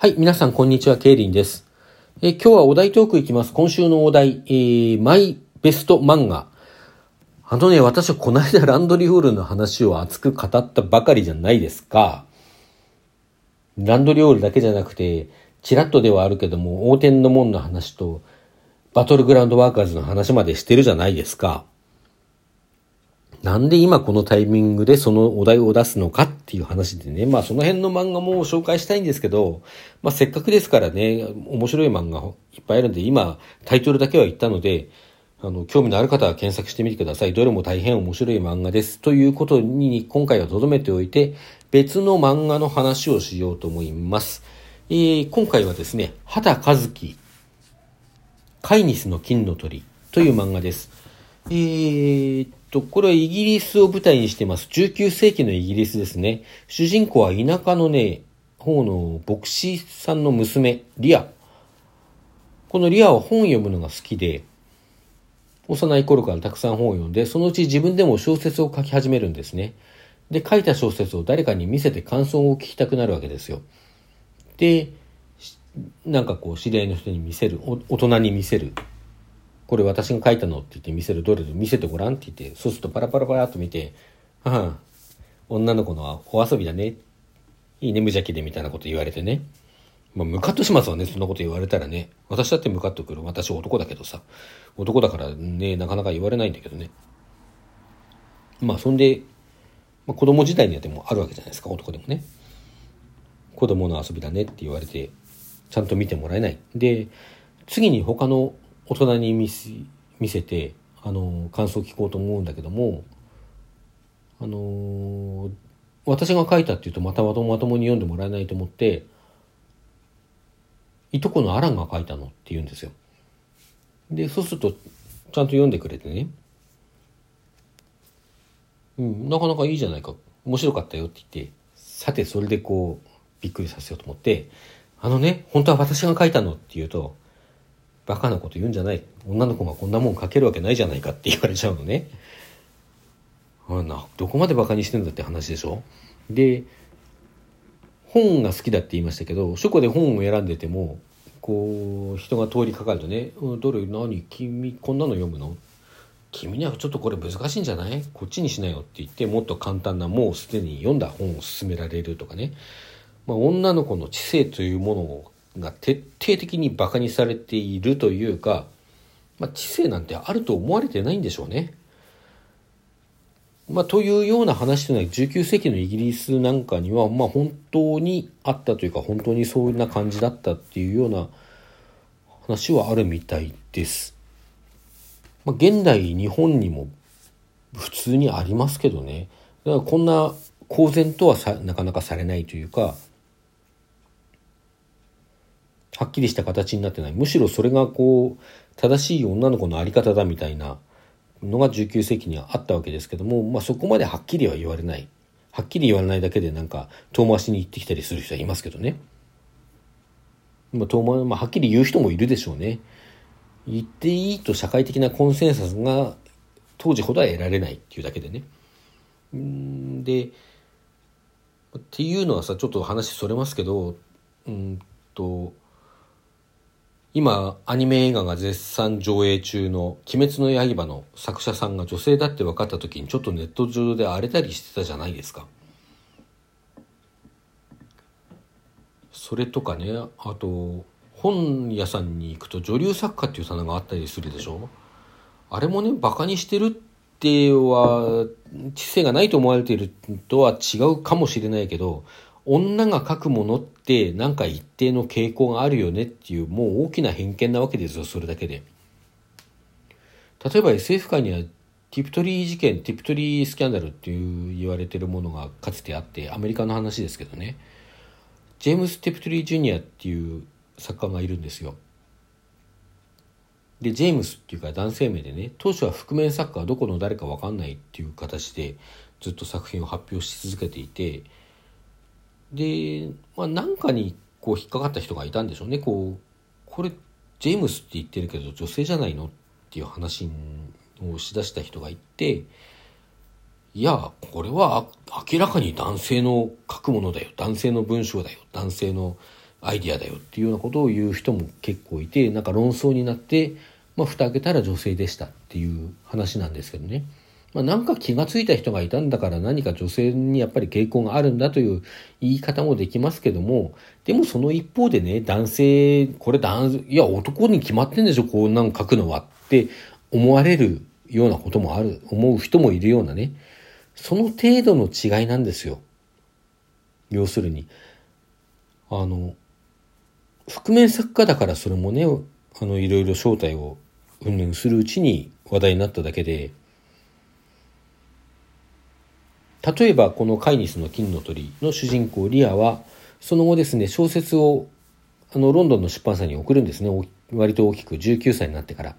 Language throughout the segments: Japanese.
はい、皆さん、こんにちは、ケイリンです。え今日はお題トークいきます。今週のお題、えー、マイベスト漫画。あのね、私はこの間ランドリーオールの話を熱く語ったばかりじゃないですか。ランドリーオールだけじゃなくて、チラッとではあるけども、大天の門の話と、バトルグラウンドワーカーズの話までしてるじゃないですか。なんで今このタイミングでそのお題を出すのかっていう話でね、まあその辺の漫画も紹介したいんですけど、まあせっかくですからね、面白い漫画いっぱいあるんで、今タイトルだけは言ったので、あの、興味のある方は検索してみてください。どれも大変面白い漫画です。ということに今回は留めておいて、別の漫画の話をしようと思います。えー今回はですね、畑和樹、カイニスの金の鳥という漫画です。えーと、これはイギリスを舞台にしてます。19世紀のイギリスですね。主人公は田舎のね、方の牧師さんの娘、リア。このリアは本を読むのが好きで、幼い頃からたくさん本を読んで、そのうち自分でも小説を書き始めるんですね。で、書いた小説を誰かに見せて感想を聞きたくなるわけですよ。で、なんかこう、知り合いの人に見せる、大人に見せる。これ私が書いたのって言って見せるどれで見せてごらんって言ってそうするとパラパラパラっと見て「はあ女の子のお遊びだね。いいね無邪気で」みたいなこと言われてね。まあムカッとしますわねそんなこと言われたらね。私だってムカッとくる。私男だけどさ。男だからねなかなか言われないんだけどね。まあそんで、まあ、子供時代にやってもあるわけじゃないですか男でもね。子供の遊びだねって言われてちゃんと見てもらえない。で次に他の大人に見せ見せてあの感想を聞こうと思うんだけどもあの私が書いたっていうとまたまとまともに読んでもらえないと思っていとこのアランが書いたのって言うんですよ。でそうするとちゃんと読んでくれてねうんなかなかいいじゃないか面白かったよって言ってさてそれでこうびっくりさせようと思ってあのね本当は私が書いたのって言うとバカなこと言うんじゃない。女の子がこんなもん書けるわけないじゃないかって言われちゃうのね。あなどこまでバカにしてんだって話でしょ？で本が好きだって言いましたけど書庫で本を選んでてもこう人が通りかかるとね「うんどれ何君こんなの読むの?」君にはちょっとこれ難しいんじゃない？こっちにしなよって言ってもっと簡単なもうすでに読んだ本を勧められるとかね、まあ、女の子の知性というものをが徹底的にバカにされているというか、まあ、知性なんてあると思われてないんでしょうね。まあ、というような話というのは19世紀のイギリスなんかには、まあ、本当にあったというか本当にそんな感じだったっていうような話はあるみたいです。まあ、現代日本にも普通にありますけどねだからこんな公然とはさなかなかされないというかはっきりした形になってない。むしろそれがこう正しい女の子の在り方だみたいなのが19世紀にはあったわけですけども、まあ、そこまではっきりは言われない。はっきり言われないだけでなんか遠回しに行ってきたりする人はいますけどね、まあ遠回まあ、はっきり言う人もいるでしょうね。言っていいと社会的なコンセンサスが当時ほどは得られないっていうだけでね。うんでっていうのはさちょっと話それますけどうんと今アニメ映画が絶賛上映中の「鬼滅の刃」の作者さんが女性だって分かった時にちょっとネット上で荒れたりしてたじゃないですか。それとかねあと本屋さんに行くと女流作家っていう棚があったりするでしょあれもねバカにしてるっては知性がないと思われているとは違うかもしれないけど女が書くものってなんか一定の傾向があるよねっていうもう大きな偏見なわけですよそれだけで。例えば SF 界にはティプトリー事件ティプトリースキャンダルっていう言われてるものがかつてあってアメリカの話ですけどね。ジェームス・ティプトリー・ジュニアっていう作家がいるんですよ。でジェームスっていうか男性名でね当初は覆面作家はどこの誰か分かんないっていう形でずっと作品を発表し続けていてで、まあ、なんかにこう引っかかった人がいたんでしょうね。こうこれジェームスって言ってるけど女性じゃないのっていう話をしだした人がいていやこれは明らかに男性の書くものだよ。男性の文章だよ。男性のアイディアだよっていうようなことを言う人も結構いてなんか論争になって、まあ、蓋開けたら女性でしたっていう話なんですけどね。まあ、なんか気がついた人がいたんだから何か女性にやっぱり傾向があるんだという言い方もできますけども、でもその一方でね、男性、これ男、いや男に決まってんでしょ、こうなん書くのはって思われるようなこともある、思う人もいるようなね、その程度の違いなんですよ。要するに。あの、覆面作家だからそれもね、あの、いろいろ正体をうんぬんするうちに話題になっただけで、例えばこのカイニスの金の鳥の主人公リアは、その後ですね、小説をあのロンドンの出版社に送るんですね。割と大きく19歳になってから。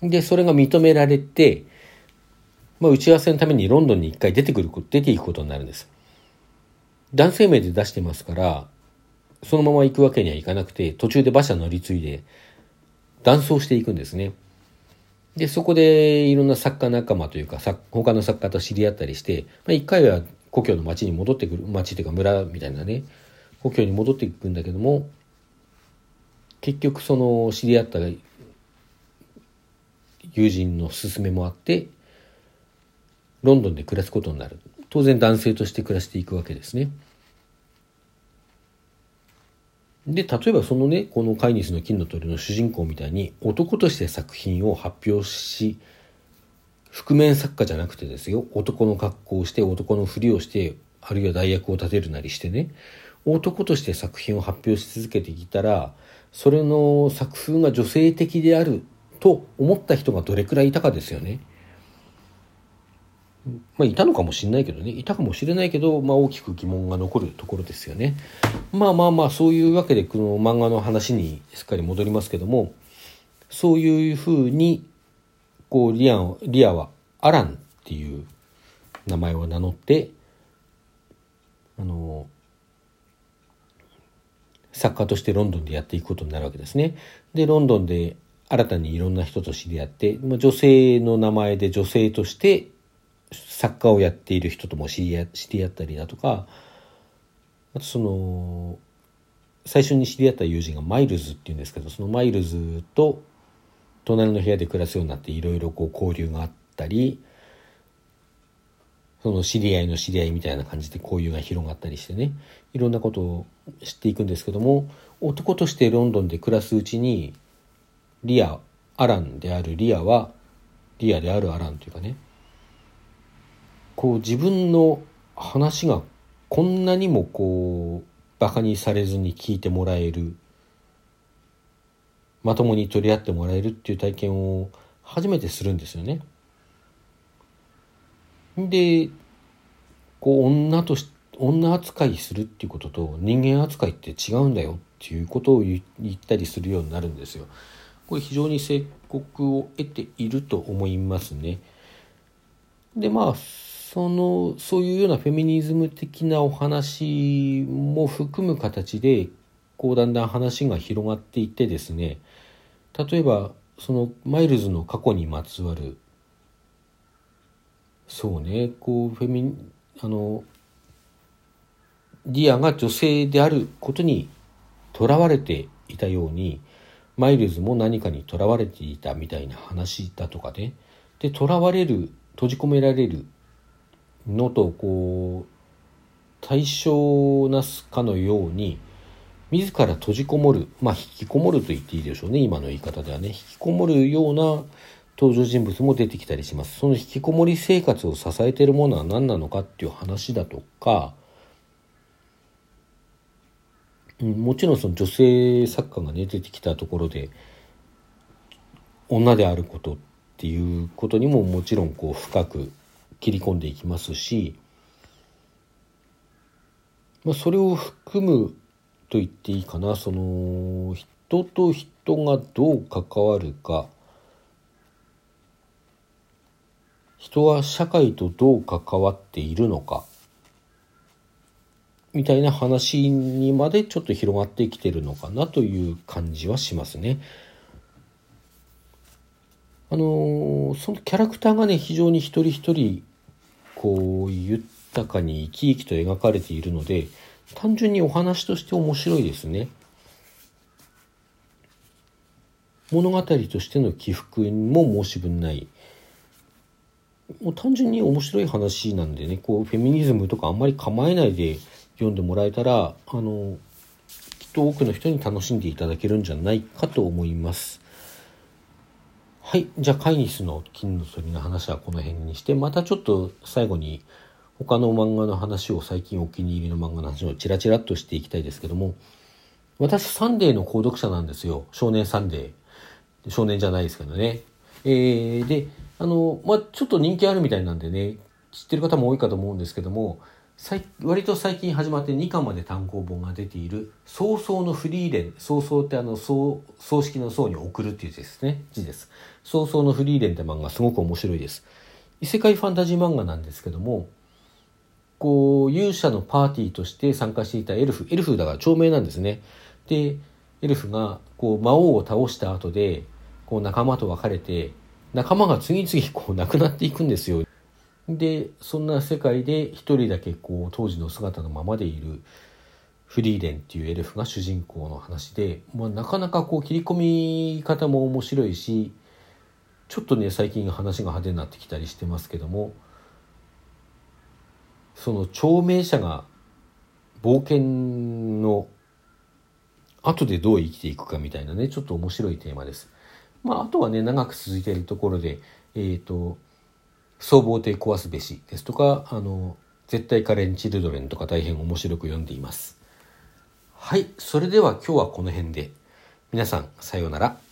で、それが認められて、まあ、打ち合わせのためにロンドンに一回出てくる、出ていくことになるんです。男性名で出してますから、そのまま行くわけにはいかなくて、途中で馬車乗り継いで、断層していくんですね。で、そこでいろんな作家仲間というか、他の作家と知り合ったりして、まあ、一回は故郷の町に戻ってくる、町というか村みたいなね、故郷に戻っていくんだけども、結局その知り合った友人の勧めもあって、ロンドンで暮らすことになる。当然男性として暮らしていくわけですね。で、例えばそのね、この飼い主の金の鳥の主人公みたいに男として作品を発表し、覆面作家じゃなくてですよ、男の格好をして男のふりをして、あるいは代役を立てるなりしてね、男として作品を発表し続けてきたら、それの作風が女性的であると思った人がどれくらいいたかですよね。まあ、いたのかもしれないけどねいたかもしれないけど、まあ、大きく疑問が残るところですよね。まあまあまあそういうわけでこの漫画の話にしっかり戻りますけどもそういうふうにこうリアンリアはアランっていう名前を名乗ってあの作家としてロンドンでやっていくことになるわけですね。でロンドンで新たにいろんな人と知り合って女性の名前で女性として作家をやっている人とも知り合知り合ったりだとかあとその最初に知り合った友人がマイルズっていうんですけどそのマイルズと隣の部屋で暮らすようになっていろいろこう交流があったりその知り合いの知り合いみたいな感じで交友が広がったりしてねいろんなことを知っていくんですけども男としてロンドンで暮らすうちにリアアランであるリアはリアであるアランというかねこう自分の話がこんなにもこうバカにされずに聞いてもらえるまともに取り合ってもらえるっていう体験を初めてするんですよね。でこう女とし女扱いするっていうことと人間扱いって違うんだよっていうことを言ったりするようになるんですよ。これ非常に正国を得ていると思いますね。でまあそのそういうようなフェミニズム的なお話も含む形でこうだんだん話が広がっていってですね例えばそのマイルズの過去にまつわるそうねこうフェミあのディアが女性であることにとらわれていたようにマイルズも何かにとらわれていたみたいな話だとかね。でとらわれる閉じ込められるのとこう対象なすかのように自ら閉じこもるまあ引きこもると言っていいでしょうね。今の言い方ではね。引きこもるような登場人物も出てきたりします。その引きこもり生活を支えているものは何なのかっていう話だとか、うん、もちろんその女性作家がね出てきたところで女であることっていうことにももちろんこう深く切り込んでいきますし、まあ、それを含むと言っていいかな。その人と人がどう関わるか。人は社会とどう関わっているのか。みたいな話にまでちょっと広がってきてるのかなという感じはしますね。あのそのキャラクターがね非常に一人一人こう豊かに生き生きと描かれているので単純にお話として面白いですね。物語としての起伏も申し分ない。もう単純に面白い話なんでね、こう、フェミニズムとかあんまり構えないで読んでもらえたら、あの、きっと多くの人に楽しんでいただけるんじゃないかと思います。はい。じゃあ、カイニスの金の鳥の話はこの辺にして、またちょっと最後に他の漫画の話を最近お気に入りの漫画の話をチラチラっとしていきたいですけども、私サンデーの購読者なんですよ。少年サンデー。少年じゃないですけどね。えー、で、あの、まあ、ちょっと人気あるみたいなんでね、知ってる方も多いかと思うんですけども、割と最近始まって2巻まで単行本が出ている「葬送のフリーレン」葬送ってあの葬式の葬に送るっていう字ですね字です。早々のフリーレンって漫画すごく面白いです。異世界ファンタジー漫画なんですけどもこう勇者のパーティーとして参加していたエルフエルフだから長命なんですね。でエルフがこう魔王を倒した後でこう仲間と別れて仲間が次々こう亡くなっていくんですよ。でそんな世界で一人だけこう当時の姿のままでいるフリーレンっていうエルフが主人公の話で、まあ、なかなかこう切り込み方も面白いしちょっとね最近話が派手になってきたりしてますけどもその長命者が冒険の後でどう生きていくかみたいなねちょっと面白いテーマです。まあ、あとはね長く続いているところでえっ、ー、と総合的壊すべしですとか、あの、絶対カレンチルドレンとか大変面白く読んでいます。はい。それでは今日はこの辺で。皆さん、さようなら。